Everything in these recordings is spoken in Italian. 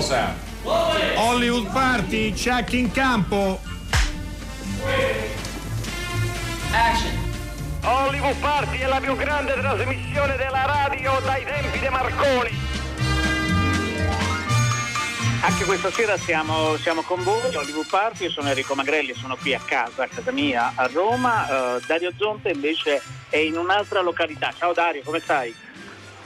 Sound. Hollywood Party, check in campo. Action. Hollywood Party è la più grande trasmissione della radio dai tempi di Marconi. Anche questa sera siamo, siamo con voi, Hollywood Party, io sono Enrico Magrelli, sono qui a casa, a casa mia a Roma. Uh, Dario Zonte invece è in un'altra località. Ciao Dario, come stai?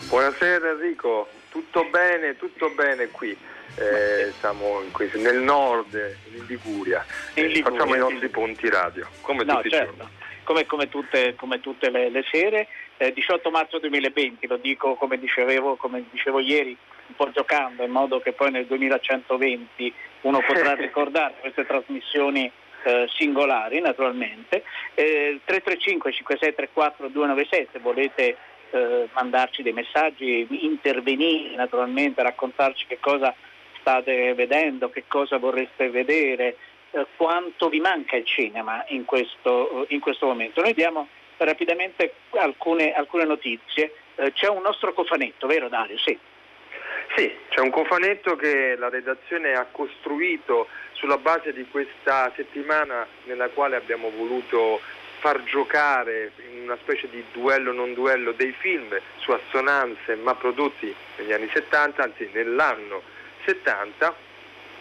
Buonasera Enrico, tutto bene, tutto bene qui. Eh, siamo questo, nel nord, in Liguria. In Liguria, Facciamo i in nostri Liguria. ponti radio, come No, tutti i certo. giorni. Come, come tutte, come tutte le, le sere. Eh, 18 marzo 2020, lo dico come dicevo, come dicevo ieri, un po' giocando, in modo che poi nel 2120 uno potrà ricordare queste trasmissioni eh, singolari naturalmente. Eh, 335 5634 296 se volete eh, mandarci dei messaggi, intervenire naturalmente, raccontarci che cosa state vedendo, che cosa vorreste vedere, eh, quanto vi manca il cinema in questo, in questo momento. Noi diamo rapidamente alcune, alcune notizie. Eh, c'è un nostro cofanetto, vero Dario? Sì. Sì, c'è un cofanetto che la redazione ha costruito sulla base di questa settimana nella quale abbiamo voluto far giocare in una specie di duello non duello dei film su assonanze ma prodotti negli anni 70, anzi nell'anno 70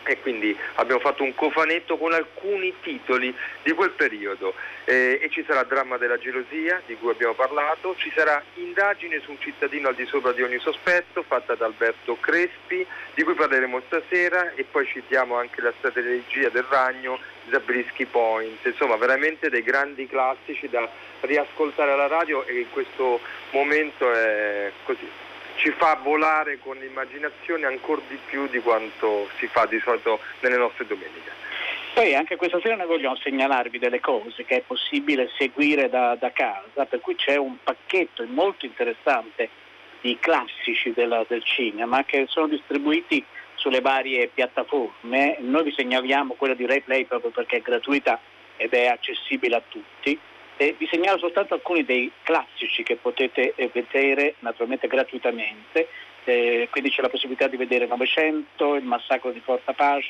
e quindi abbiamo fatto un cofanetto con alcuni titoli di quel periodo. Eh, e ci sarà Dramma della gelosia di cui abbiamo parlato, ci sarà Indagine su un cittadino al di sopra di ogni sospetto fatta da Alberto Crespi di cui parleremo stasera e poi citiamo anche la strategia del ragno Zabriskie Point, insomma veramente dei grandi classici da riascoltare alla radio e in questo momento è così ci fa volare con l'immaginazione ancora di più di quanto si fa di solito nelle nostre domeniche. Poi anche questa sera noi vogliamo segnalarvi delle cose che è possibile seguire da, da casa, per cui c'è un pacchetto molto interessante di classici della- del cinema che sono distribuiti sulle varie piattaforme. Noi vi segnaliamo quella di RaiPlay proprio perché è gratuita ed è accessibile a tutti. E vi segnalo soltanto alcuni dei classici che potete eh, vedere naturalmente gratuitamente. Eh, quindi c'è la possibilità di vedere Novecento, il massacro di Fort Apache,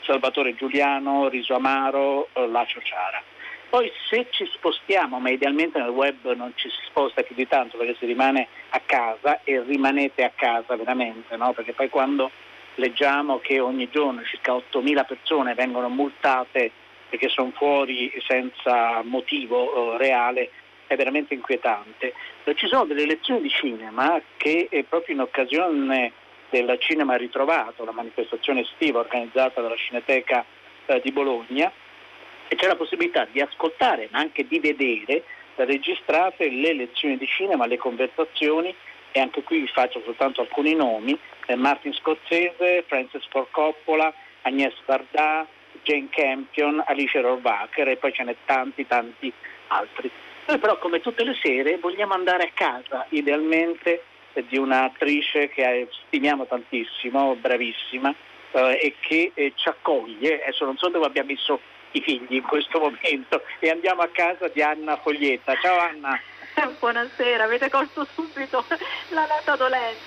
Salvatore Giuliano, Riso Amaro, eh, La Ciociara. Poi se ci spostiamo, ma idealmente nel web non ci si sposta più di tanto perché si rimane a casa e rimanete a casa veramente, no? perché poi quando leggiamo che ogni giorno circa 8.000 persone vengono multate perché sono fuori senza motivo eh, reale è veramente inquietante. Eh, Ci sono delle lezioni di cinema che eh, proprio in occasione del cinema ritrovato, la manifestazione estiva organizzata dalla Cineteca di Bologna, e c'è la possibilità di ascoltare ma anche di vedere registrate le lezioni di cinema, le conversazioni e anche qui vi faccio soltanto alcuni nomi, Martin Scorsese, Francis Ford Coppola, Agnès Varda, Jane Campion, Alice Rohrwacher e poi ce n'è tanti tanti altri. Noi però come tutte le sere vogliamo andare a casa, idealmente di un'attrice che eh, stimiamo tantissimo, bravissima, eh, e che eh, ci accoglie, adesso non so dove abbia messo i figli in questo momento, e andiamo a casa di Anna Foglietta. Ciao Anna. Buonasera, avete colto subito la nota dolente.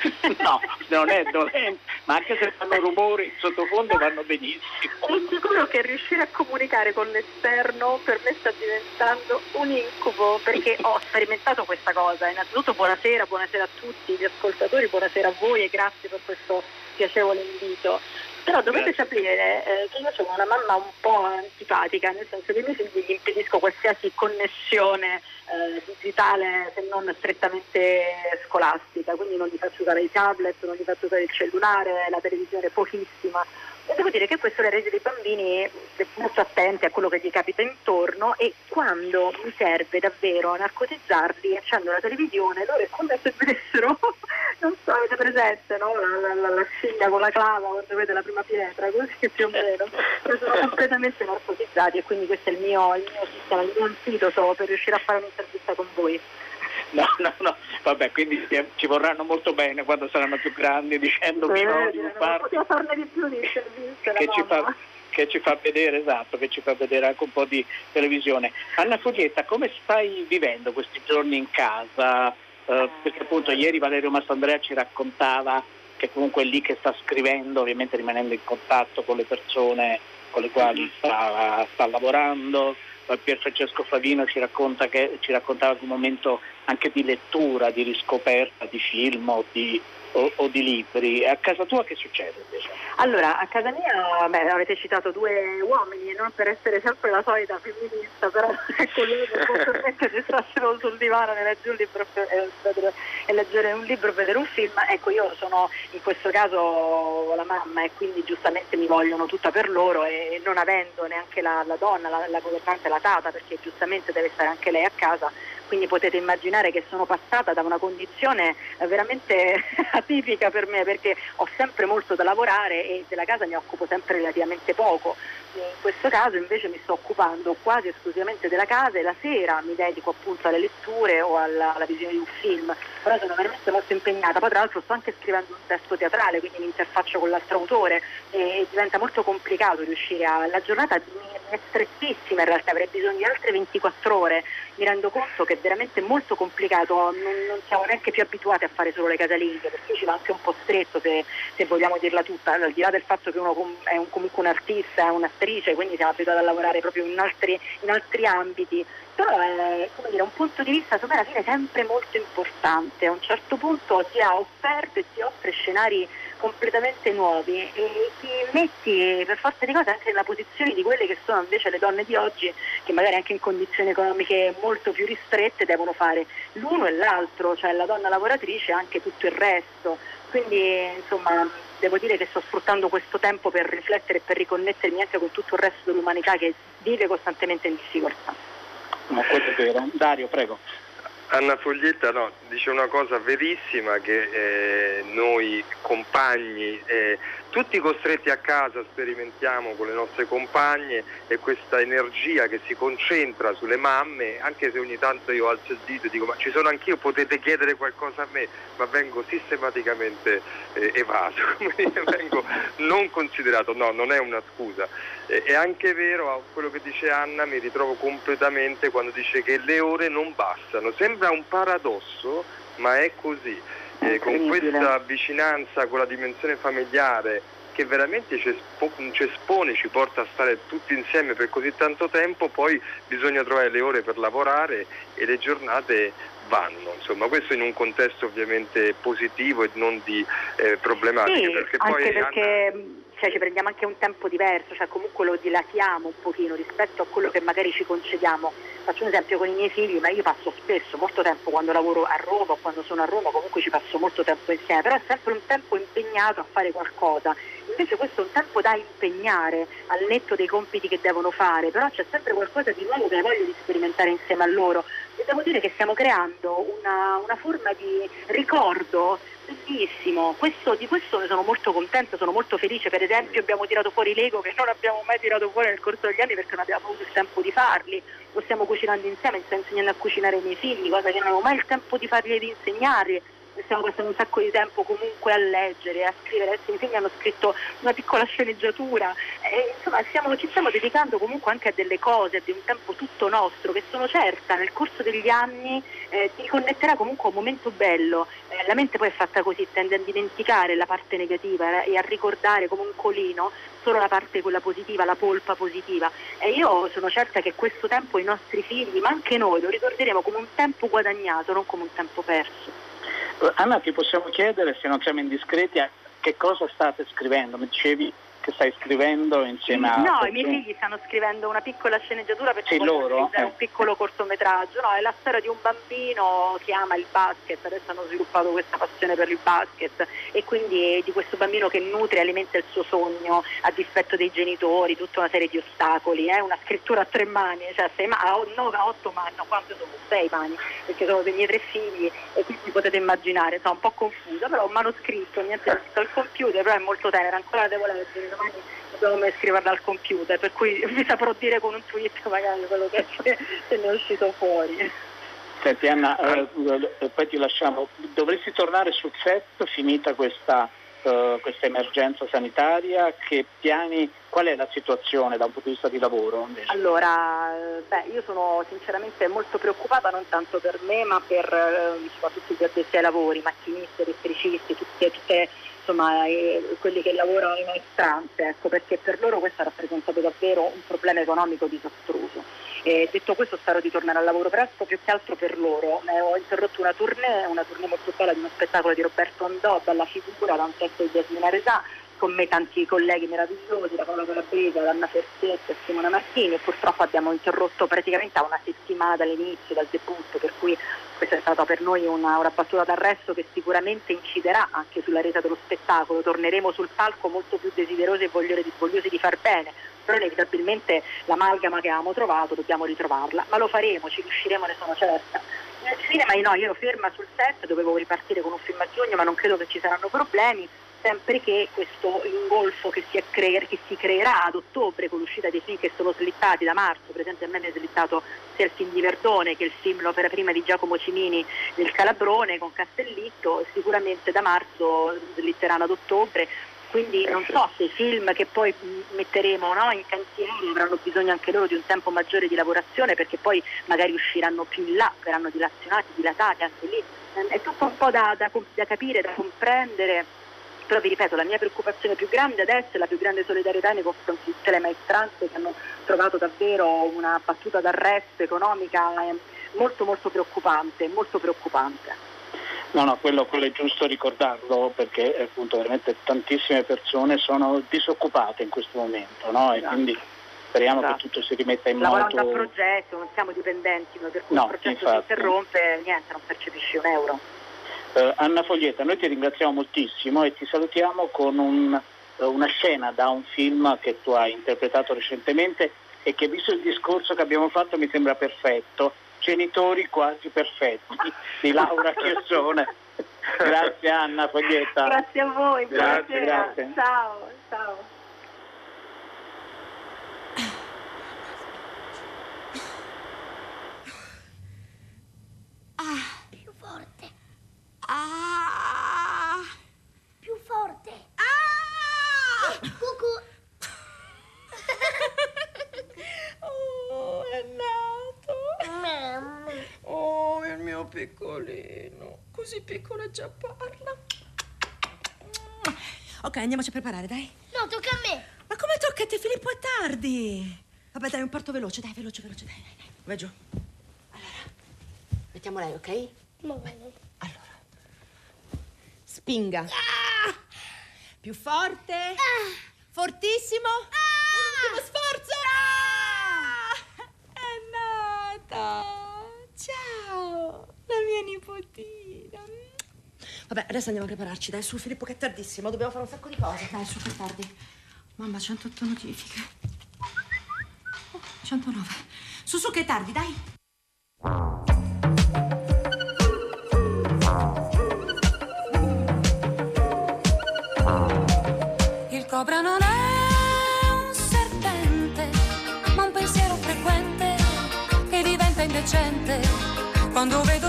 No, non è dolente, ma anche se fanno rumori sottofondo vanno benissimo. Sono sicuro che riuscire a comunicare con l'esterno per me sta diventando un incubo perché ho sperimentato questa cosa. Innanzitutto buonasera, buonasera a tutti gli ascoltatori, buonasera a voi e grazie per questo piacevole invito. Però dovete Grazie. sapere eh, che io sono una mamma un po' antipatica, nel senso che ai miei figli gli impedisco qualsiasi connessione eh, digitale se non strettamente scolastica, quindi non gli faccio usare i tablet, non gli faccio usare il cellulare, la televisione pochissima. E devo dire che questo le rende dei bambini molto attenti a quello che gli capita intorno e quando mi serve davvero narcotizzarli accendo la televisione, loro è come se vedessero, non so, avete presente, no? la, la, la, la sciglia con la clava quando vede la prima pietra, così più o meno. Sono completamente narcotizzati e quindi questo è il mio, il mio sistema, il mio antidoto per riuscire a fare un'intervista con voi. No, no, no, vabbè, quindi eh, ci vorranno molto bene quando saranno più grandi dicendo che no, Eh, di non farne di più di che ci, fa, che ci fa vedere, esatto, che ci fa vedere anche un po' di televisione. Anna Foglietta, come stai vivendo questi giorni in casa? Eh, perché appunto ieri Valerio Massandrea ci raccontava che comunque è lì che sta scrivendo, ovviamente rimanendo in contatto con le persone con le quali mm-hmm. sta, sta lavorando. Pier Francesco Favino ci, racconta che, ci raccontava di un momento anche di lettura, di riscoperta di film o di, o, o, di libri. A casa tua che succede? Allora, a casa mia, beh, avete citato due uomini, non per essere sempre la solita femminista, però ecco loro che si stassero sul divano e leggere, e leggere un libro e vedere un film. Ecco, io sono in questo caso la mamma e quindi giustamente mi vogliono tutta per loro e non avendo neanche la, la donna, la, la governante, la tata, perché giustamente deve stare anche lei a casa, quindi potete immaginare che sono passata da una condizione veramente atipica per me perché ho sempre molto da lavorare e della casa mi occupo sempre relativamente poco. In questo caso invece mi sto occupando quasi esclusivamente della casa e la sera mi dedico appunto alle letture o alla, alla visione di un film, però sono veramente molto impegnata, poi tra l'altro sto anche scrivendo un testo teatrale, quindi mi interfaccio con l'altro autore e diventa molto complicato riuscire a... La giornata è strettissima in realtà, avrei bisogno di altre 24 ore, mi rendo conto che è veramente molto complicato, non, non siamo neanche più abituati a fare solo le casalinghe, perché ci va anche un po' stretto se, se vogliamo dirla tutta, al di là del fatto che uno è un, comunque un artista, è un'attrice, quindi siamo abituati a lavorare proprio in altri, in altri ambiti, però è dire, un punto di vista secondo me alla fine sempre molto importante, a un certo punto ti ha offerto e ti offre scenari completamente nuovi e ti metti per forza di cose anche nella posizione di quelle che sono invece le donne di oggi che magari anche in condizioni economiche molto più ristrette devono fare l'uno e l'altro, cioè la donna lavoratrice e anche tutto il resto. Quindi insomma devo dire che sto sfruttando questo tempo per riflettere e per riconnettermi anche con tutto il resto dell'umanità che vive costantemente in difficoltà. No, quello è vero. Dario, prego. Anna Foglietta no, dice una cosa verissima che eh, noi compagni, eh, tutti costretti a casa, sperimentiamo con le nostre compagne e questa energia che si concentra sulle mamme, anche se ogni tanto io alzo il dito e dico ma ci sono anch'io, potete chiedere qualcosa a me, ma vengo sistematicamente eh, evaso, vengo non considerato, no, non è una scusa. è anche vero quello che dice Anna, mi ritrovo completamente quando dice che le ore non bastano. Sembra un paradosso, ma è così. Eh, con questa vicinanza con la dimensione familiare che veramente ci, espo- ci, espone, ci porta a stare tutti insieme per così tanto tempo, poi bisogna trovare le ore per lavorare e le giornate vanno. Insomma, questo in un contesto ovviamente positivo e non di eh, problematiche. Sì, perché anche perché... Anna cioè ci prendiamo anche un tempo diverso, cioè comunque lo dilatiamo un pochino rispetto a quello che magari ci concediamo. Faccio un esempio con i miei figli, ma io passo spesso molto tempo quando lavoro a Roma o quando sono a Roma, comunque ci passo molto tempo insieme, però è sempre un tempo impegnato a fare qualcosa. Invece questo è un tempo da impegnare al netto dei compiti che devono fare, però c'è sempre qualcosa di nuovo che voglio sperimentare insieme a loro. E devo dire che stiamo creando una, una forma di ricordo bellissimo, questo, di questo sono molto contenta, sono molto felice, per esempio abbiamo tirato fuori Lego che non abbiamo mai tirato fuori nel corso degli anni perché non abbiamo avuto il tempo di farli, lo stiamo cucinando insieme, sto insegnando a cucinare i miei figli, cosa che non avevo mai il tempo di fargli e di insegnarli stiamo passando un sacco di tempo comunque a leggere, a scrivere, adesso i figli hanno scritto una piccola sceneggiatura, e, insomma stiamo, ci stiamo dedicando comunque anche a delle cose, a un tempo tutto nostro, che sono certa nel corso degli anni eh, ti riconnetterà comunque a un momento bello, eh, la mente poi è fatta così, tende a dimenticare la parte negativa eh, e a ricordare come un colino solo la parte quella positiva, la polpa positiva. E io sono certa che questo tempo i nostri figli, ma anche noi, lo ricorderemo come un tempo guadagnato, non come un tempo perso. Anna, ti possiamo chiedere, se non siamo indiscreti, che cosa state scrivendo? Mi dicevi che stai scrivendo insieme a... No, i miei figli stanno scrivendo una piccola sceneggiatura perché sì, loro? Eh. un piccolo cortometraggio, no, è la storia di un bambino che ama il basket, adesso hanno sviluppato questa passione per il basket e quindi di questo bambino che nutre e alimenta il suo sogno a dispetto dei genitori, tutta una serie di ostacoli, eh? una scrittura a tre mani, cioè sei ma- a nove, a otto mani, no, quanto sono? Sei mani, perché sono dei miei tre figli e quindi potete immaginare, sono un po' confusa, però un manoscritto, niente scritto al computer, però è molto tenera, ancora la devo leggere domani dobbiamo scriverla al computer, per cui vi saprò dire con un tweet magari quello che se, se ne è uscito fuori. Senti Anna, eh, eh, poi ti lasciamo, dovresti tornare sul set finita questa, uh, questa, emergenza sanitaria, che piani, qual è la situazione da un punto di vista di lavoro? Invece? Allora, beh, io sono sinceramente molto preoccupata non tanto per me ma per soprattutto gli addetti ai lavori, macchinisti, elettricisti, tutte, tutte insomma, eh, quelli che lavorano in maestranze, ecco, perché per loro questo ha rappresentato davvero un problema economico disastroso. E detto questo spero di tornare al lavoro presto, più che altro per loro. Eh, ho interrotto una tournée, una tournée molto bella di uno spettacolo di Roberto Andò, dalla figura, da un testo di Yasmina Resà, con me tanti colleghi meravigliosi, la Paola Calabrese, l'Anna Ferzetti e Simona Martini e purtroppo abbiamo interrotto praticamente a una settimana dall'inizio, dal debutto, per cui questa è stata per noi una, una battuta d'arresto che sicuramente inciderà anche sulla resa dello spettacolo, torneremo sul palco molto più desiderosi e vogliosi, di far bene, però inevitabilmente l'amalgama che avevamo trovato dobbiamo ritrovarla, ma lo faremo, ci riusciremo, ne sono certa. Nel cinema no, io ero ferma sul set, dovevo ripartire con un film a giugno, ma non credo che ci saranno problemi sempre che questo ingolfo che si, cre- che si, creerà ad ottobre con l'uscita dei film che sono slittati da marzo, per esempio a me mi è slittato sia il film di Verdone che il film l'opera prima di Giacomo Cimini del Calabrone con Castellitto, sicuramente da marzo slitteranno ad ottobre, quindi non so se i film che poi metteremo no, in cantiere avranno bisogno anche loro di un tempo maggiore di lavorazione perché poi magari usciranno più in là, verranno dilazionati, dilatati anche lì. È tutto un po' da, da, da capire, da comprendere però vi ripeto la mia preoccupazione più grande adesso è la più grande solidarietà nei confronti di tutte le maestranze che hanno trovato davvero una battuta d'arresto economica eh, molto molto preoccupante, molto preoccupante. No, no, quello, quello, è giusto ricordarlo perché appunto veramente tantissime persone sono disoccupate in questo momento no? e esatto. quindi speriamo esatto. che tutto si rimetta in moto. Lavorando a progetto, non siamo dipendenti, per cui no, il progetto infatti. si interrompe, niente, non percepisci un euro. Eh, Anna Foglietta, noi ti ringraziamo moltissimo e ti salutiamo con un, eh, una scena da un film che tu hai interpretato recentemente e che visto il discorso che abbiamo fatto mi sembra perfetto, Genitori quasi perfetti di Laura Chiassone. grazie Anna Foglietta. Grazie a voi, grazie, grazie. Ciao, ciao. Ah! Più forte. Ah! Cucù. oh, è nato. Mamma. Oh, il mio piccolino. Così piccolo e già parla. Ok, andiamoci a preparare, dai. No, tocca a me. Ma come tocca a te, Filippo? È tardi. Vabbè, dai, un parto veloce, dai, veloce, veloce, dai, dai, dai. Vai giù. Allora, mettiamo lei, ok? Va bene. Spinga. Ah! Più forte. Ah! Fortissimo. Ah! Un ultimo sforzo. Ah! È nata. Ciao, la mia nipotina. Vabbè, adesso andiamo a prepararci. Dai, su Filippo, che è tardissimo. Dobbiamo fare un sacco di cose. Dai, su, che è tardi. Mamma, 108 notifiche. Oh, 109. Su, su, che è tardi, dai. Cobra non è un serpente, ma un pensiero frequente che diventa indecente. Quando vedo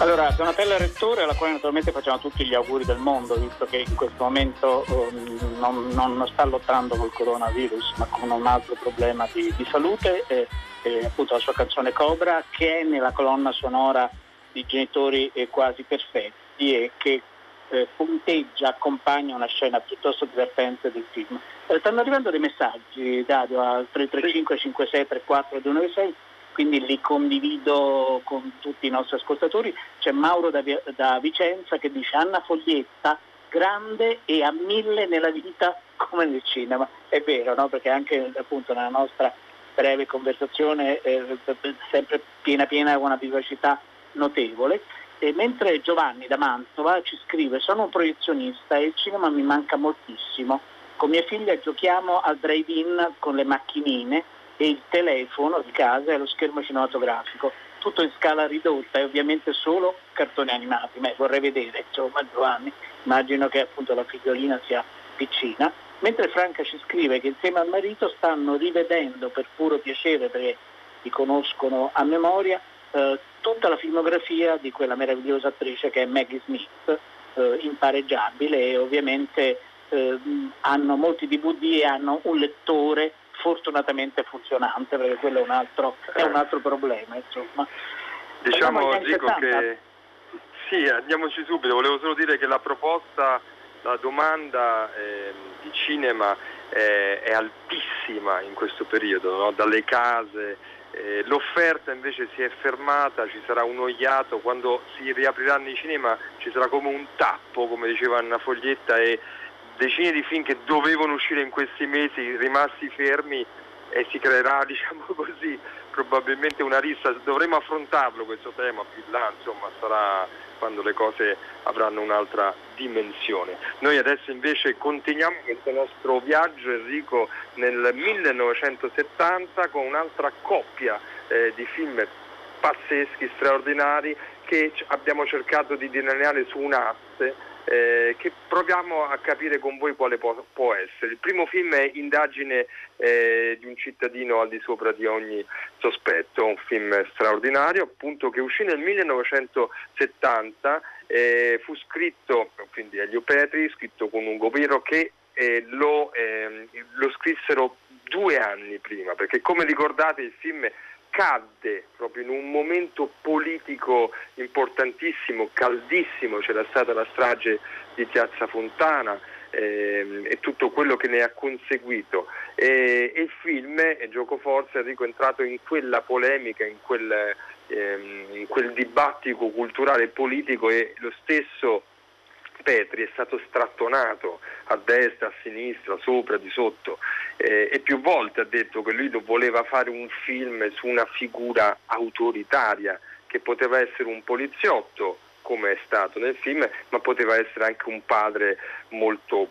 Allora, Donatella Rettore, alla quale naturalmente facciamo tutti gli auguri del mondo, visto che in questo momento ehm, non, non sta lottando col coronavirus, ma con un altro problema di, di salute, eh, eh, appunto la sua canzone Cobra, che è nella colonna sonora di Genitori quasi perfetti e che eh, punteggia, accompagna una scena piuttosto divertente del film. Eh, stanno arrivando dei messaggi, Dario, al 335 56 34 296 quindi li condivido con tutti i nostri ascoltatori. C'è Mauro da, da Vicenza che dice Anna Foglietta, grande e a mille nella vita come nel cinema. È vero, no? perché anche appunto nella nostra breve conversazione eh, sempre piena piena con una vivacità notevole. E mentre Giovanni da Mantova ci scrive sono un proiezionista e il cinema mi manca moltissimo. Con mia figlia giochiamo al drive-in con le macchinine e il telefono di casa e lo schermo cinematografico, tutto in scala ridotta e ovviamente solo cartoni animati. Ma vorrei vedere, insomma, Giovanni, immagino che appunto la figliolina sia piccina. Mentre Franca ci scrive che insieme al marito stanno rivedendo per puro piacere, perché li conoscono a memoria, eh, tutta la filmografia di quella meravigliosa attrice che è Maggie Smith, eh, impareggiabile e ovviamente eh, hanno molti DVD e hanno un lettore fortunatamente funzionante perché quello è un altro, è un altro problema insomma. Diciamo 70. che sì, andiamoci subito, volevo solo dire che la proposta, la domanda ehm, di cinema eh, è altissima in questo periodo, no? dalle case, eh, l'offerta invece si è fermata, ci sarà un oiato, quando si riapriranno i cinema ci sarà come un tappo, come diceva Anna Foglietta, e decine di film che dovevano uscire in questi mesi rimasti fermi e si creerà, diciamo così, probabilmente una rissa. Dovremo affrontarlo questo tema più là, insomma, sarà quando le cose avranno un'altra dimensione. Noi adesso invece continuiamo questo nostro viaggio, Enrico, nel 1970 con un'altra coppia eh, di film pazzeschi, straordinari, che abbiamo cercato di delineare su un asse eh, che proviamo a capire con voi quale può, può essere. Il primo film è Indagine eh, di un cittadino al di sopra di ogni sospetto, un film straordinario appunto che uscì nel 1970, eh, fu scritto, quindi Elio Petri, scritto con un Pirro che eh, lo, ehm, lo scrissero due anni prima, perché come ricordate il film cadde proprio in un momento politico importantissimo, caldissimo, c'era stata la strage di Piazza Fontana ehm, e tutto quello che ne ha conseguito. E, e il film, gioco forza, è entrato in quella polemica, in quel, ehm, in quel dibattito culturale e politico e lo stesso Petri è stato strattonato a destra, a sinistra, sopra, di sotto eh, e più volte ha detto che lui voleva fare un film su una figura autoritaria che poteva essere un poliziotto come è stato nel film, ma poteva essere anche un padre molto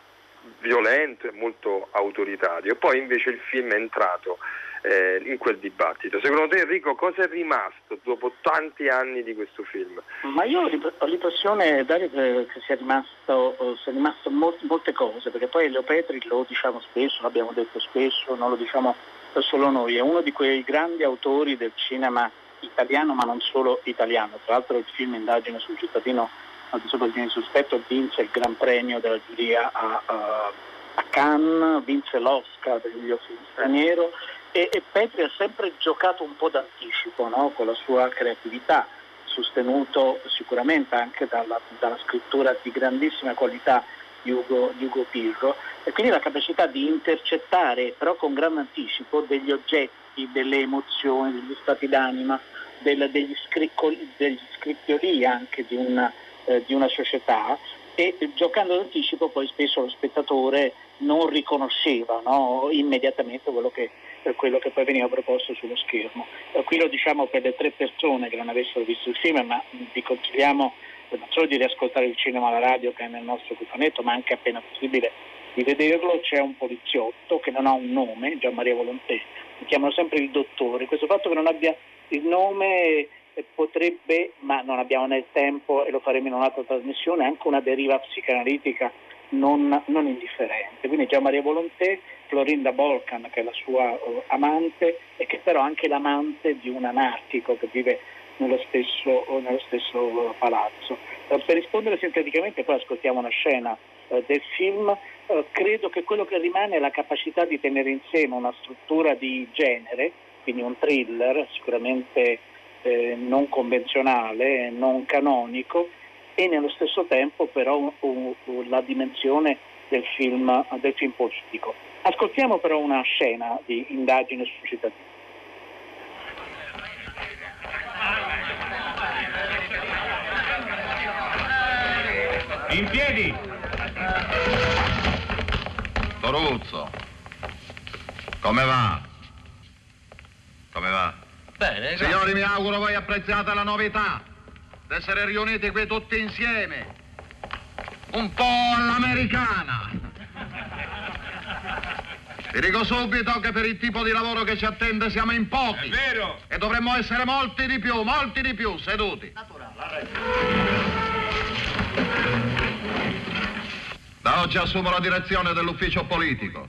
violento e molto autoritario. Poi invece il film è entrato eh, in quel dibattito. Secondo te Enrico cosa è rimasto dopo tanti anni di questo film? Ma io ho l'imp- ho l'impressione, Dario, che sia rimasto, sia rimasto mol- molte cose, perché poi Leo Petri lo diciamo spesso, l'abbiamo detto spesso, non lo diciamo solo noi, è uno di quei grandi autori del cinema italiano, ma non solo italiano. Tra l'altro il film Indagine sul cittadino al di sopra di sospetto vinse il Gran Premio della giuria a, a- a Cannes, vinse l'Oscar del miglior film straniero e, e Petri ha sempre giocato un po' d'anticipo no? con la sua creatività, sostenuto sicuramente anche dalla, dalla scrittura di grandissima qualità di Ugo, di Ugo Pirro e quindi la capacità di intercettare però con grande anticipo degli oggetti, delle emozioni, degli stati d'anima, del- degli, scriccoli- degli scricchioli anche di una, eh, di una società e giocando d'anticipo poi spesso lo spettatore non riconosceva no, immediatamente quello che, per quello che poi veniva proposto sullo schermo. Qui lo diciamo per le tre persone che non avessero visto il film, ma vi consigliamo non solo di riascoltare il cinema alla radio che è nel nostro cofanetto, ma anche appena possibile di vederlo. C'è un poliziotto che non ha un nome, Gian Maria Volontè, lo chiamano sempre il dottore. Questo fatto che non abbia il nome eh, potrebbe, ma non abbiamo né il tempo e lo faremo in un'altra trasmissione, anche una deriva psicanalitica non, non indifferente. Quindi Gian Maria Volonté, Florinda Bolkan che è la sua eh, amante e che però è anche l'amante di un anarchico che vive nello stesso, nello stesso palazzo. Eh, per rispondere sinteticamente poi ascoltiamo una scena eh, del film, credo che quello che rimane è la capacità di tenere insieme una struttura di genere, quindi un thriller sicuramente eh, non convenzionale, non canonico e nello stesso tempo però un- un- la dimensione del film, del film politico. Ascoltiamo però una scena di indagine sul cittadino. In piedi! Toruzzo, come va? Come va? Bene, grazie. Signori, mi auguro voi apprezziate la novità d'essere riuniti qui tutti insieme. Un po' all'americana. Vi dico subito che per il tipo di lavoro che ci attende siamo in pochi. È vero! E dovremmo essere molti di più, molti di più, seduti. Da oggi assumo la direzione dell'ufficio politico.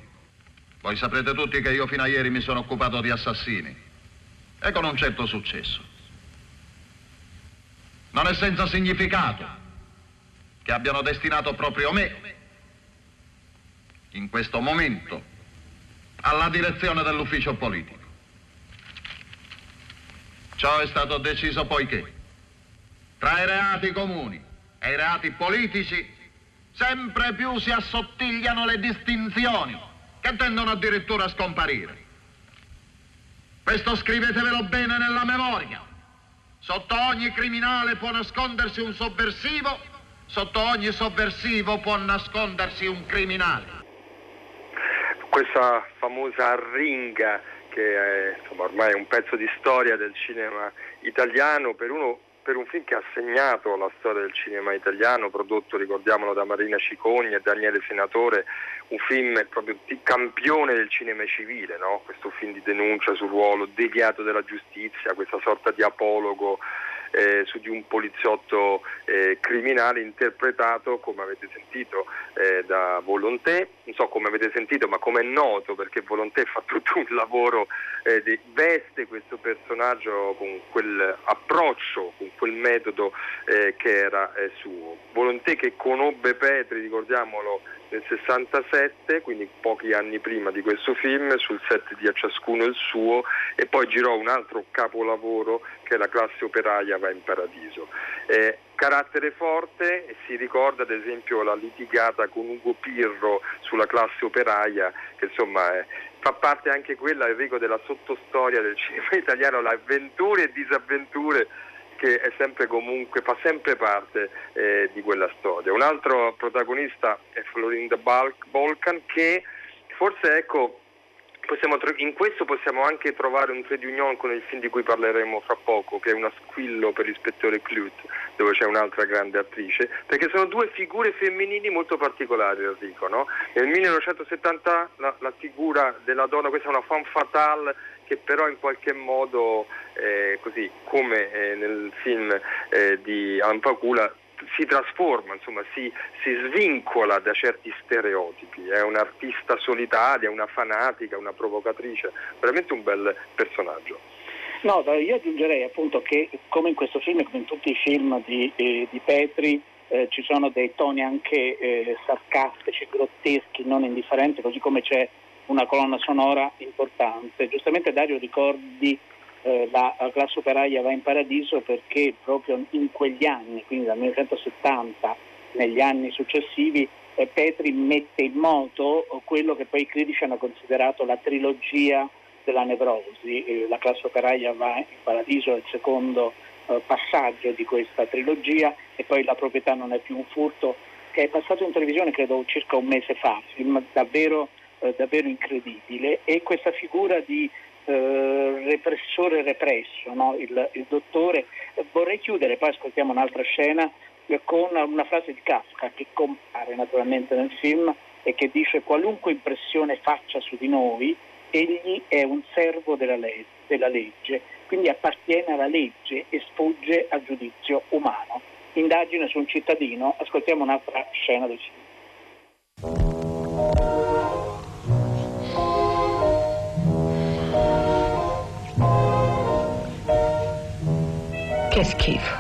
Voi saprete tutti che io fino a ieri mi sono occupato di assassini. E con un certo successo. Non è senza significato che abbiano destinato proprio me, in questo momento, alla direzione dell'ufficio politico. Ciò è stato deciso poiché tra i reati comuni e i reati politici sempre più si assottigliano le distinzioni che tendono addirittura a scomparire. Questo scrivetevelo bene nella memoria. Sotto ogni criminale può nascondersi un sovversivo, sotto ogni sovversivo può nascondersi un criminale. questa famosa ringa che è, insomma, ormai è un pezzo di storia del cinema italiano per, uno- per un film che ha segnato la storia del cinema italiano, prodotto, ricordiamolo, da Marina Cicogna e Daniele Senatore, un film proprio di campione del cinema civile, no? questo film di denuncia sul ruolo deviato della giustizia, questa sorta di apologo eh, su di un poliziotto eh, criminale interpretato, come avete sentito, eh, da Volonté, non so come avete sentito, ma come è noto, perché Volonté fa tutto un lavoro, eh, di, veste questo personaggio con quel approccio, con quel metodo eh, che era eh, suo. Volonté che conobbe Petri, ricordiamolo, nel 67, quindi pochi anni prima di questo film, sul set di A ciascuno il suo, e poi girò un altro capolavoro che è La classe operaia va in paradiso. Eh, carattere forte, si ricorda ad esempio la litigata con Ugo Pirro sulla classe operaia, che insomma è- fa parte anche quella, Enrico, della sottostoria del cinema italiano, le avventure e disavventure è sempre comunque, fa sempre parte eh, di quella storia. Un altro protagonista è Florinda Balk- Bolkan che forse ecco, possiamo in questo possiamo anche trovare un trade union con il film di cui parleremo fra poco, che è Una squillo per l'ispettore Clute, dove c'è un'altra grande attrice, perché sono due figure femminili molto particolari Enrico. No? Nel 1970 la, la figura della donna, questa è una femme fatale che però in qualche modo, eh, così come eh, nel film eh, di Alan Pakula, si trasforma, insomma, si, si svincola da certi stereotipi, è un'artista solitaria, una fanatica, una provocatrice, veramente un bel personaggio. No, io aggiungerei appunto che come in questo film, come in tutti i film di, eh, di Petri, eh, ci sono dei toni anche eh, sarcastici, grotteschi, non indifferenti, così come c'è una colonna sonora importante. Giustamente Dario ricordi eh, la, la classe operaia va in paradiso perché proprio in quegli anni, quindi dal 1970, negli anni successivi, eh, Petri mette in moto quello che poi i critici hanno considerato la trilogia della nevrosi. Eh, la classe operaia va in paradiso è il secondo eh, passaggio di questa trilogia e poi la proprietà non è più un furto che è passato in televisione credo circa un mese fa, film davvero, eh, davvero incredibile e questa figura di eh, repressore represso, no? il, il dottore. Eh, vorrei chiudere, poi ascoltiamo un'altra scena eh, con una frase di Kafka che compare naturalmente nel film e che dice qualunque impressione faccia su di noi, egli è un servo della, le- della legge, quindi appartiene alla legge e sfugge al giudizio umano. Indagine su un cittadino, ascoltiamo un'altra scena del film. Schifo.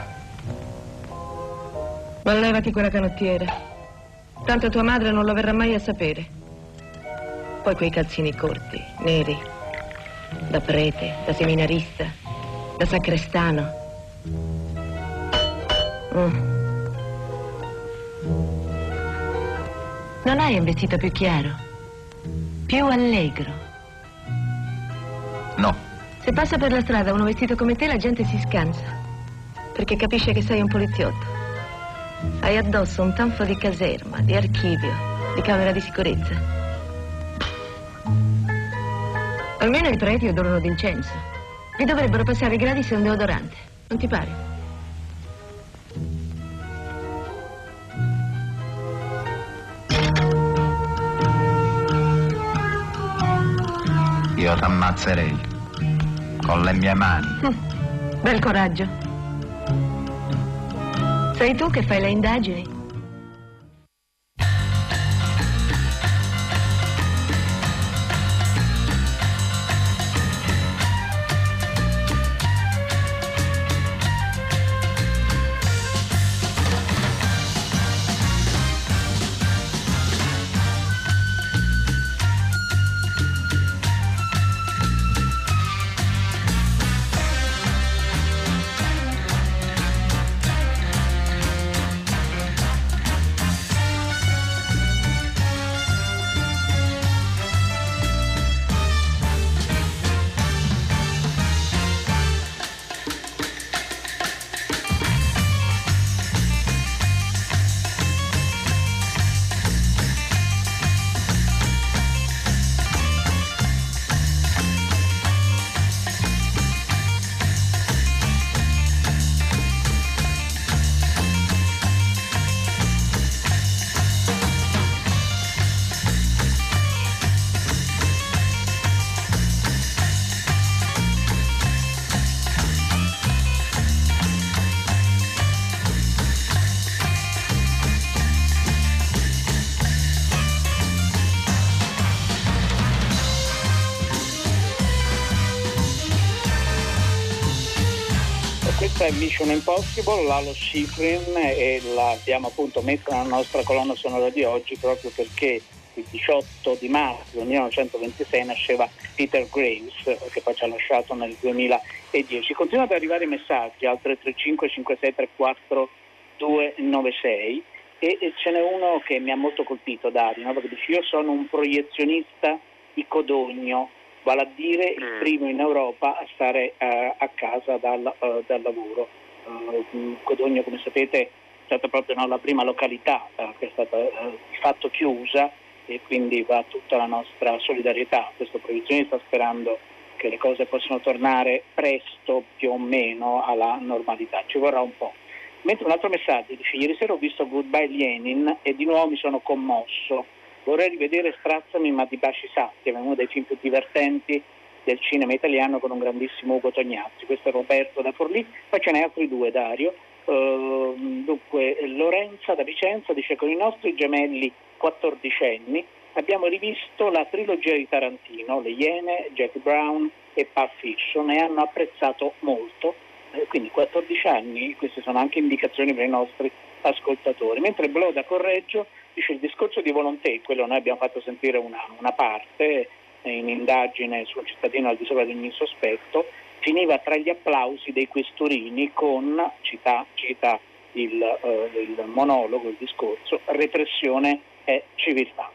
Ma levati quella canottiera. Tanto tua madre non lo verrà mai a sapere. Poi quei calzini corti, neri, da prete, da seminarista, da sacrestano. Mm. Non hai un vestito più chiaro? Più allegro? No. Se passa per la strada uno vestito come te, la gente si scansa. Perché capisce che sei un poliziotto. Hai addosso un tanfo di caserma, di archivio, di camera di sicurezza. Almeno i preti odorano d'incenso. Vi dovrebbero passare gratis un deodorante. Non ti pare? Io t'ammazzerei. Con le mie mani. Bel coraggio. Sei tu che fai le indagini? È Mission Impossible, Lalo Schifrin e l'abbiamo appunto messa nella nostra colonna sonora di oggi proprio perché il 18 di marzo del 1926 nasceva Peter Graves che poi ci ha lasciato nel 2010. Continuano ad arrivare messaggi al 335 5634 296 e e ce n'è uno che mi ha molto colpito Dario, no? perché dice io sono un proiezionista di Codogno, vale a dire il primo in Europa a stare eh, a casa dal, eh, dal lavoro. Eh, Codogno come sapete è stata proprio no, la prima località che è stata di fatto chiusa e quindi va tutta la nostra solidarietà a questo proiezionista sperando che le cose possano tornare presto più o meno alla normalità, ci vorrà un po'. Mentre un altro messaggio dice ieri sera ho visto Goodbye Lenin e di nuovo mi sono commosso. Vorrei rivedere Strazzami ma di Baci Satti, uno dei film più divertenti del cinema italiano con un grandissimo Ugo Tognazzi. Questo è Roberto da Forlì, poi ce n'è altri due Dario. Ehm, dunque Lorenza da Vicenza dice con i nostri gemelli 14enni abbiamo rivisto la trilogia di Tarantino, Le Iene, Jack Brown e Pulp Fiction e hanno apprezzato molto eh, quindi 14 anni, queste sono anche indicazioni per i nostri ascoltatori. Mentre Bloda Correggio dice il discorso di Volonté, quello noi abbiamo fatto sentire una, una parte in indagine sul cittadino al di sopra di ogni sospetto, finiva tra gli applausi dei questurini con, cita, cita il, eh, il monologo, il discorso, repressione è civiltà.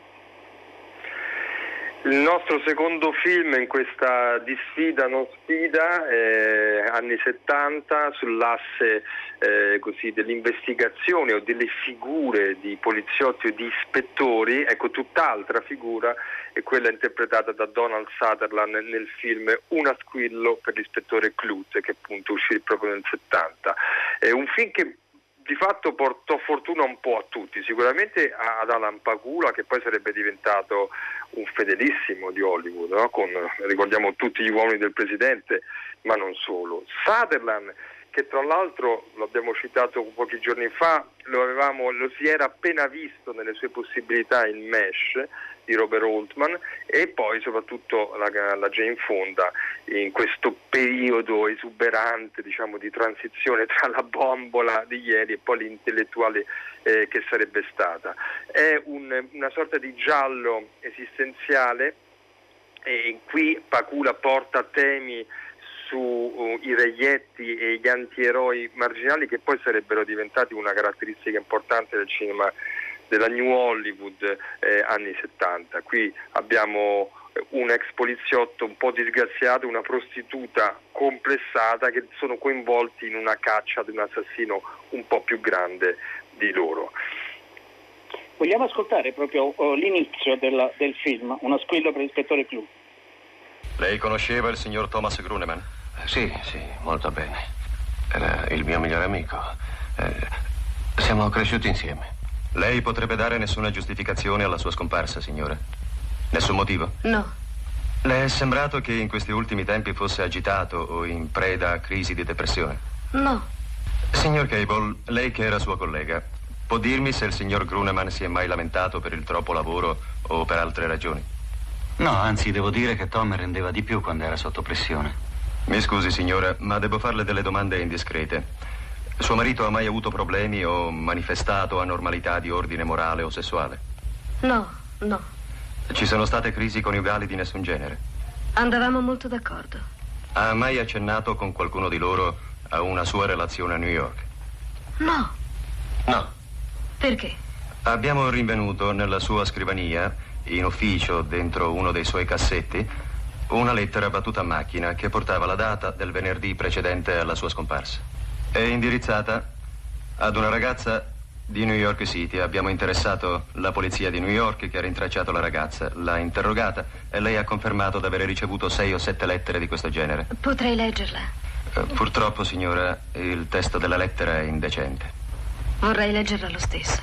Il nostro secondo film in questa disfida non sfida, eh, anni 70, sull'asse eh, così, dell'investigazione o delle figure di poliziotti o di ispettori, ecco tutt'altra figura è quella interpretata da Donald Sutherland nel film Un asquillo per l'ispettore Clute che appunto uscì proprio nel 70. È un film che di fatto portò fortuna un po' a tutti, sicuramente ad Alan Pagula che poi sarebbe diventato un fedelissimo di Hollywood, no? Con, ricordiamo tutti gli uomini del presidente, ma non solo. Sutherland che tra l'altro, lo abbiamo citato pochi giorni fa, lo, avevamo, lo si era appena visto nelle sue possibilità in Mesh di Robert Altman e poi soprattutto la, la Jane Fonda in questo periodo esuberante diciamo, di transizione tra la bombola di ieri e poi l'intellettuale eh, che sarebbe stata. È un, una sorta di giallo esistenziale e qui Pacula porta temi sui reietti e gli antieroi marginali che poi sarebbero diventati una caratteristica importante del cinema della New Hollywood eh, anni 70. Qui abbiamo un ex poliziotto un po' disgraziato, una prostituta complessata che sono coinvolti in una caccia ad un assassino un po' più grande di loro. Vogliamo ascoltare proprio oh, l'inizio del, del film, Uno squillo per l'ispettore Clou. Lei conosceva il signor Thomas Gruneman? Sì, sì, molto bene. Era il mio migliore amico. Eh, siamo cresciuti insieme. Lei potrebbe dare nessuna giustificazione alla sua scomparsa, signore? Nessun motivo? No. Le è sembrato che in questi ultimi tempi fosse agitato o in preda a crisi di depressione? No. Signor Cable, lei che era sua collega, può dirmi se il signor Gruneman si è mai lamentato per il troppo lavoro o per altre ragioni? No, anzi, devo dire che Tom rendeva di più quando era sotto pressione. Mi scusi, signora, ma devo farle delle domande indiscrete. Suo marito ha mai avuto problemi o manifestato anormalità di ordine morale o sessuale? No, no. Ci sono state crisi coniugali di nessun genere? Andavamo molto d'accordo. Ha mai accennato con qualcuno di loro a una sua relazione a New York? No. No. Perché? Abbiamo rinvenuto nella sua scrivania, in ufficio, dentro uno dei suoi cassetti, una lettera battuta a macchina che portava la data del venerdì precedente alla sua scomparsa. È indirizzata ad una ragazza di New York City. Abbiamo interessato la polizia di New York che ha rintracciato la ragazza, l'ha interrogata e lei ha confermato di avere ricevuto sei o sette lettere di questo genere. Potrei leggerla. Eh, purtroppo, signora, il testo della lettera è indecente. Vorrei leggerla lo stesso.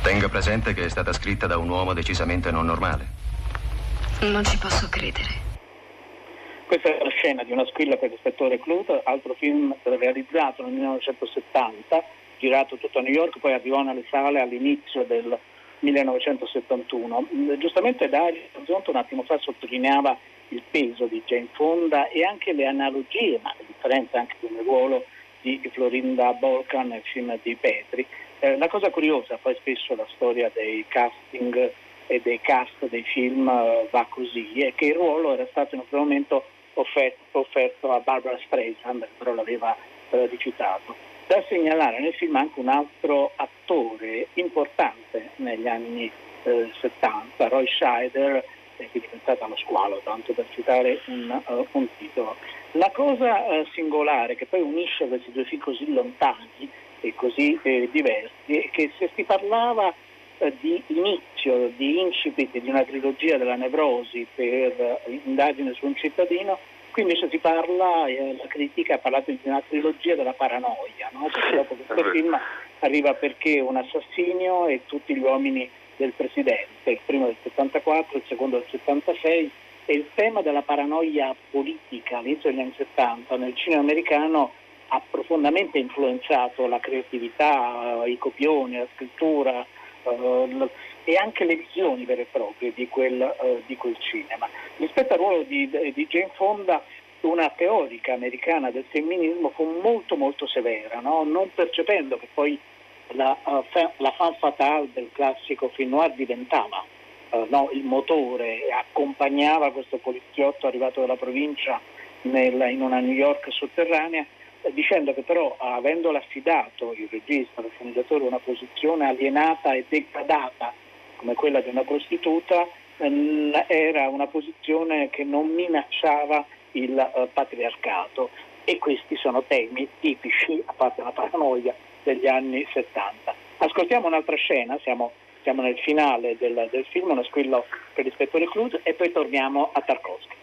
Tenga presente che è stata scritta da un uomo decisamente non normale. Non ci posso credere. Questa è la scena di una squilla per l'ispettore Clute, altro film realizzato nel 1970, girato tutto a New York, poi arrivò nelle sale all'inizio del 1971. Giustamente Dario Zonto un attimo fa sottolineava il peso di Jane Fonda e anche le analogie, ma le differenze anche il ruolo di Florinda Bolkan nel film di Petri. Eh, la cosa curiosa, poi spesso la storia dei casting e dei cast dei film eh, va così, è che il ruolo era stato in un primo momento offerto, offerto a Barbara Streisand, però l'aveva eh, rifiutato. Da segnalare nel film anche un altro attore importante negli anni eh, 70, Roy Scheider, che è diventata lo squalo, tanto per citare un, uh, un titolo. La cosa uh, singolare che poi unisce questi due film così lontani e così eh, diversi è che se si parlava eh, di inizio, di incipit di una trilogia della nevrosi per eh, indagine su un cittadino, qui invece si parla, eh, la critica ha parlato di una trilogia della paranoia, no? perché dopo questo film arriva perché un assassinio e tutti gli uomini del presidente, il primo del 74, il secondo del 76 e il tema della paranoia politica all'inizio degli anni 70 nel cinema americano ha profondamente influenzato la creatività, i copioni, la scrittura eh, e anche le visioni vere e proprie di quel, eh, di quel cinema. Rispetto al ruolo di, di, Jane Fonda, una teorica americana del femminismo fu molto molto severa, no? non percependo che poi la, uh, fa, la fan fatale del classico film noir diventava uh, no, il motore accompagnava questo poliziotto arrivato dalla provincia nel, in una New York sotterranea dicendo che però avendolo affidato il regista, lo sceneggiatore, una posizione alienata e degradata come quella di una prostituta, ehm, era una posizione che non minacciava il eh, patriarcato e questi sono temi tipici, a parte la paranoia, degli anni 70. Ascoltiamo un'altra scena, siamo, siamo nel finale del, del film, uno squillo per l'ispettore Clud e poi torniamo a Tarkovsky.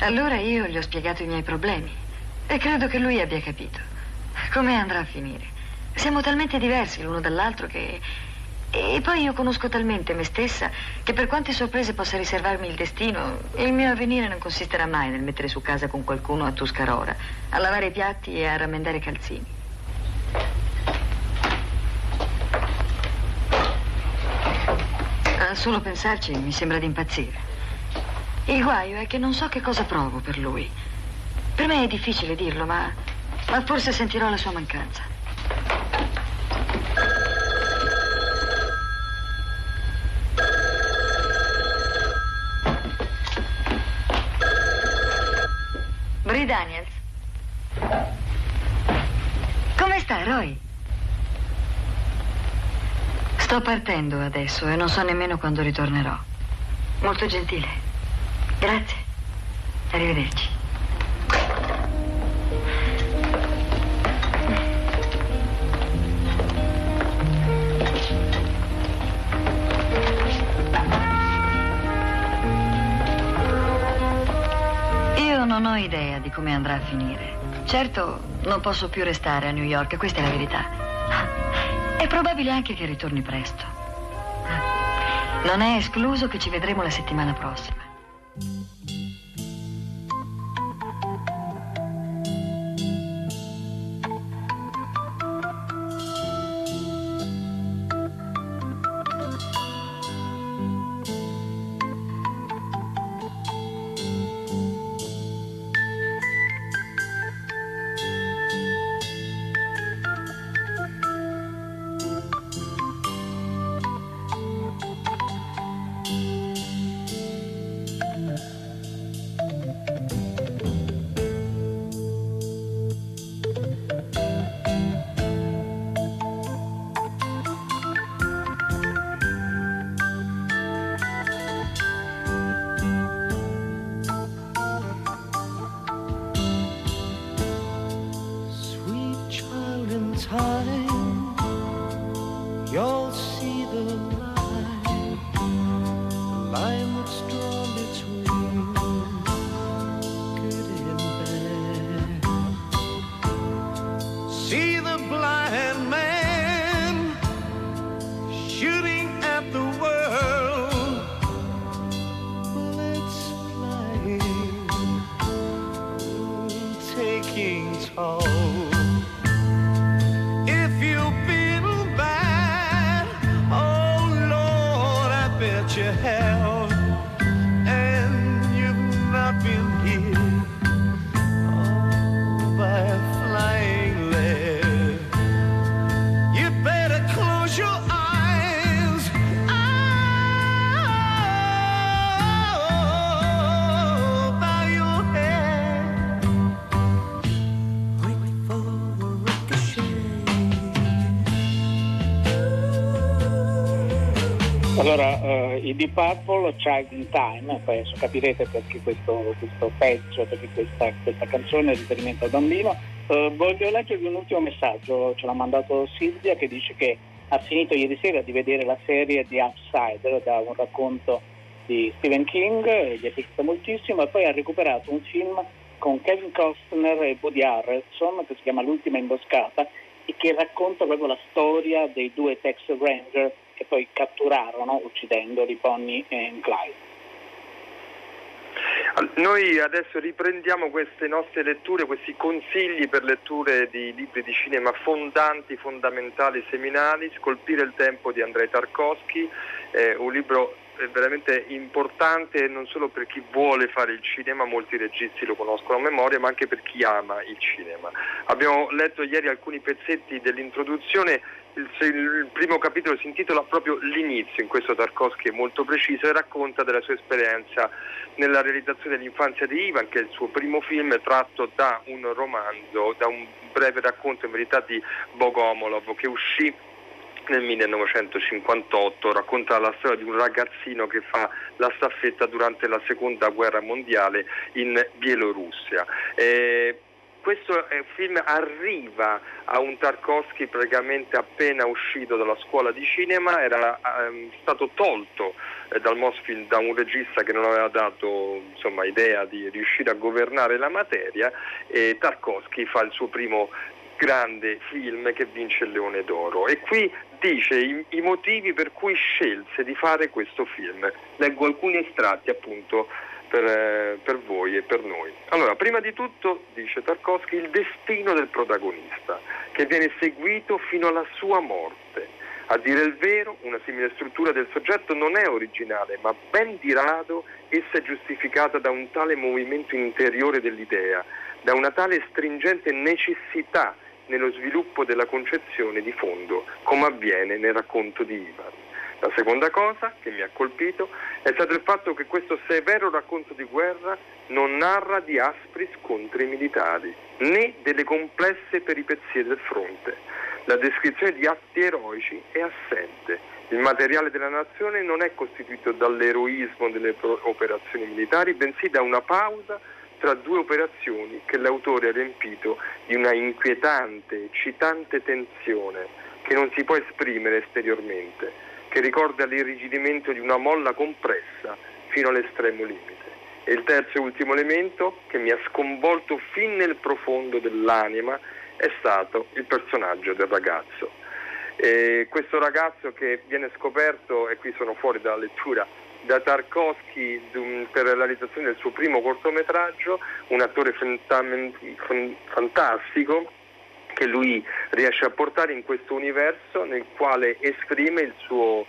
Allora io gli ho spiegato i miei problemi e credo che lui abbia capito. Come andrà a finire? Siamo talmente diversi l'uno dall'altro che E poi io conosco talmente me stessa che per quante sorprese possa riservarmi il destino, il mio avvenire non consisterà mai nel mettere su casa con qualcuno a Tuscarora, a lavare i piatti e a rammendare i calzini. A solo pensarci mi sembra di impazzire. Il guaio è che non so che cosa provo per lui. Per me è difficile dirlo, ma, ma forse sentirò la sua mancanza. Brie Daniels. Come stai, Roy? Sto partendo adesso e non so nemmeno quando ritornerò. Molto gentile. Grazie. Arrivederci. Come andrà a finire. Certo, non posso più restare a New York, questa è la verità. È probabile anche che ritorni presto. Non è escluso che ci vedremo la settimana prossima. Allora, eh, i Deep Purple, Child in Time, adesso capirete perché questo, questo pezzo, perché questa, questa canzone è riferimento al bambino. Eh, voglio leggervi un ultimo messaggio, ce l'ha mandato Silvia che dice che ha finito ieri sera di vedere la serie di Outsider da un racconto di Stephen King, gli è piaciuto moltissimo e poi ha recuperato un film con Kevin Costner e Woody Harrelson che si chiama L'ultima imboscata e che racconta proprio la storia dei due Texas Ranger che poi catturarono uccidendoli Bonnie e Clyde. Noi adesso riprendiamo queste nostre letture, questi consigli per letture di libri di cinema fondanti, fondamentali, seminali, Scolpire il tempo di Andrei Tarkovsky, eh, un libro eh, veramente importante non solo per chi vuole fare il cinema, molti registi lo conoscono a memoria, ma anche per chi ama il cinema. Abbiamo letto ieri alcuni pezzetti dell'introduzione, il, il primo capitolo si intitola proprio L'inizio, in questo Tarkovsky è molto preciso e racconta della sua esperienza nella realizzazione dell'infanzia di Ivan, che è il suo primo film tratto da un romanzo, da un breve racconto in verità di Bogomolov che uscì nel 1958 racconta la storia di un ragazzino che fa la staffetta durante la seconda guerra mondiale in Bielorussia. Eh, questo eh, film arriva a un Tarkovsky praticamente appena uscito dalla scuola di cinema, era ehm, stato tolto eh, dal Mosfilm da un regista che non aveva dato insomma, idea di riuscire a governare la materia e Tarkovsky fa il suo primo grande film che vince il Leone d'Oro e qui dice i, i motivi per cui scelse di fare questo film. Leggo alcuni estratti appunto per, eh, per voi e per noi. Allora, prima di tutto, dice Tarkovsky, il destino del protagonista, che viene seguito fino alla sua morte. A dire il vero, una simile struttura del soggetto non è originale, ma ben di rado essa è giustificata da un tale movimento interiore dell'idea, da una tale stringente necessità nello sviluppo della concezione di fondo, come avviene nel racconto di Ivan. La seconda cosa che mi ha colpito è stato il fatto che questo severo racconto di guerra non narra di aspri scontri militari, né delle complesse peripezie del fronte. La descrizione di atti eroici è assente. Il materiale della nazione non è costituito dall'eroismo delle operazioni militari, bensì da una pausa tra due operazioni che l'autore ha riempito di una inquietante, eccitante tensione che non si può esprimere esteriormente, che ricorda l'irrigidimento di una molla compressa fino all'estremo limite. E il terzo e ultimo elemento che mi ha sconvolto fin nel profondo dell'anima è stato il personaggio del ragazzo. E questo ragazzo che viene scoperto, e qui sono fuori dalla lettura, da Tarkovsky per la realizzazione del suo primo cortometraggio, un attore fantastico che lui riesce a portare in questo universo nel quale esprime suo-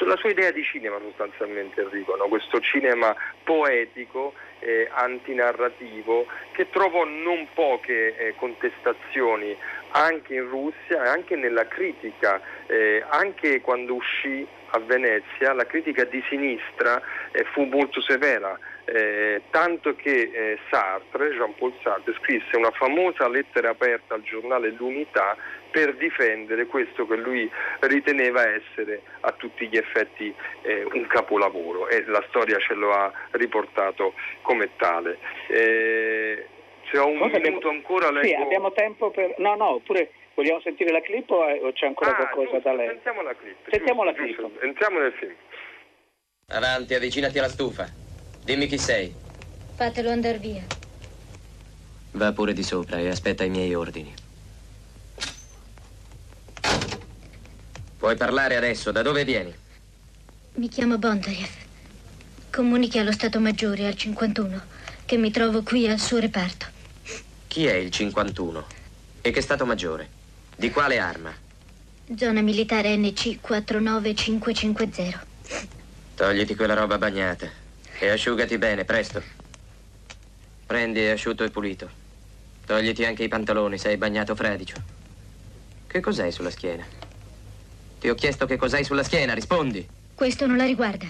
la sua idea di cinema sostanzialmente Enrico, no? questo cinema poetico, eh, antinarrativo, che trovò non poche eh, contestazioni anche in Russia e anche nella critica, eh, anche quando uscì a Venezia la critica di sinistra eh, fu molto severa, eh, tanto che eh, Sartre, Jean-Paul Sartre, scrisse una famosa lettera aperta al giornale L'Unità per difendere questo che lui riteneva essere a tutti gli effetti eh, un capolavoro e la storia ce lo ha riportato come tale. Eh, se ho un Cosa minuto abbiamo- ancora Sì, leggo... abbiamo tempo per... No, no, oppure vogliamo sentire la clip o o c'è ancora Ah, qualcosa giusto, da lei? Sentiamo la clip. Sentiamo la giusto, clip. giusto. Entriamo nel film. Avanti, avvicinati alla stufa. Dimmi chi sei. Fatelo andare via. Va pure di sopra e aspetta i miei ordini. Puoi parlare adesso. Da dove vieni? Mi chiamo Bondariev. Comunichi allo Stato Maggiore al 51 che mi trovo qui al suo reparto. Chi è il 51? E che stato maggiore? Di quale arma? Zona militare NC 49550. Togliti quella roba bagnata e asciugati bene, presto. Prendi asciutto e pulito. Togliti anche i pantaloni, sei bagnato fradicio. Che cos'hai sulla schiena? Ti ho chiesto che cos'hai sulla schiena, rispondi. Questo non la riguarda.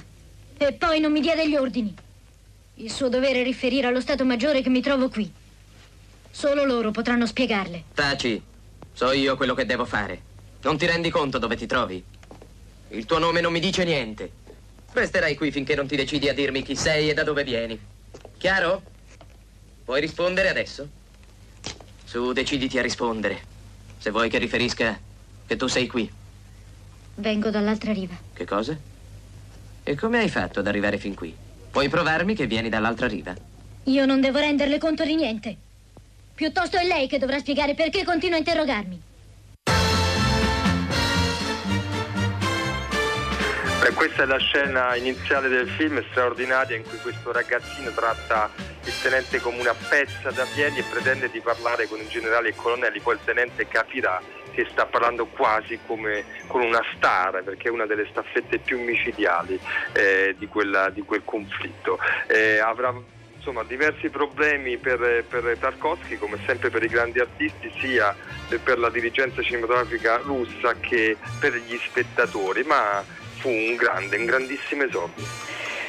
E poi non mi dia degli ordini. Il suo dovere è riferire allo Stato Maggiore che mi trovo qui. Solo loro potranno spiegarle. Taci, so io quello che devo fare. Non ti rendi conto dove ti trovi? Il tuo nome non mi dice niente. Resterai qui finché non ti decidi a dirmi chi sei e da dove vieni. Chiaro? Puoi rispondere adesso? Su, deciditi a rispondere. Se vuoi che riferisca che tu sei qui. Vengo dall'altra riva. Che cosa? E come hai fatto ad arrivare fin qui? Puoi provarmi che vieni dall'altra riva? Io non devo renderle conto di niente. Piuttosto è lei che dovrà spiegare perché continua a interrogarmi. E questa è la scena iniziale del film, straordinaria, in cui questo ragazzino tratta il tenente come una pezza da piedi e pretende di parlare con i generali e colonnelli. Poi il tenente capirà che sta parlando quasi come con una star, perché è una delle staffette più micidiali eh, di, quella- di quel conflitto. Eh, avrà insomma, diversi problemi per, per Tarkovsky, come sempre per i grandi artisti, sia per la dirigenza cinematografica russa che per gli spettatori, ma fu un grande, un grandissimo esordio.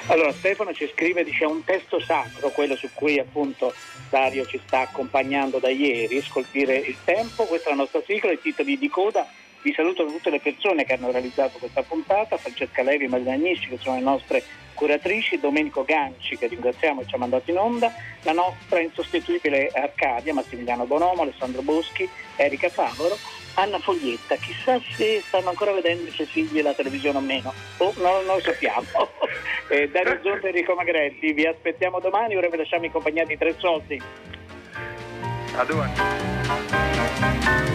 Allora Stefano ci scrive, dice un testo sacro, quello su cui appunto Dario ci sta accompagnando da ieri, Scolpire il tempo, questa è la nostra sigla, i titoli di coda. Vi saluto tutte le persone che hanno realizzato questa puntata, Francesca Levi e Marina che sono le nostre curatrici, Domenico Ganci che ringraziamo e ci ha mandato in onda, la nostra insostituibile Arcadia, Massimiliano Bonomo, Alessandro Boschi, Erika Favoro, Anna Foglietta, chissà se stanno ancora vedendo i suoi figli la televisione o meno, o non, non lo sappiamo. Eh, Dario Zonta e Enrico Magrelli, vi aspettiamo domani, ora vi lasciamo in compagnia di tre soldi. A domani.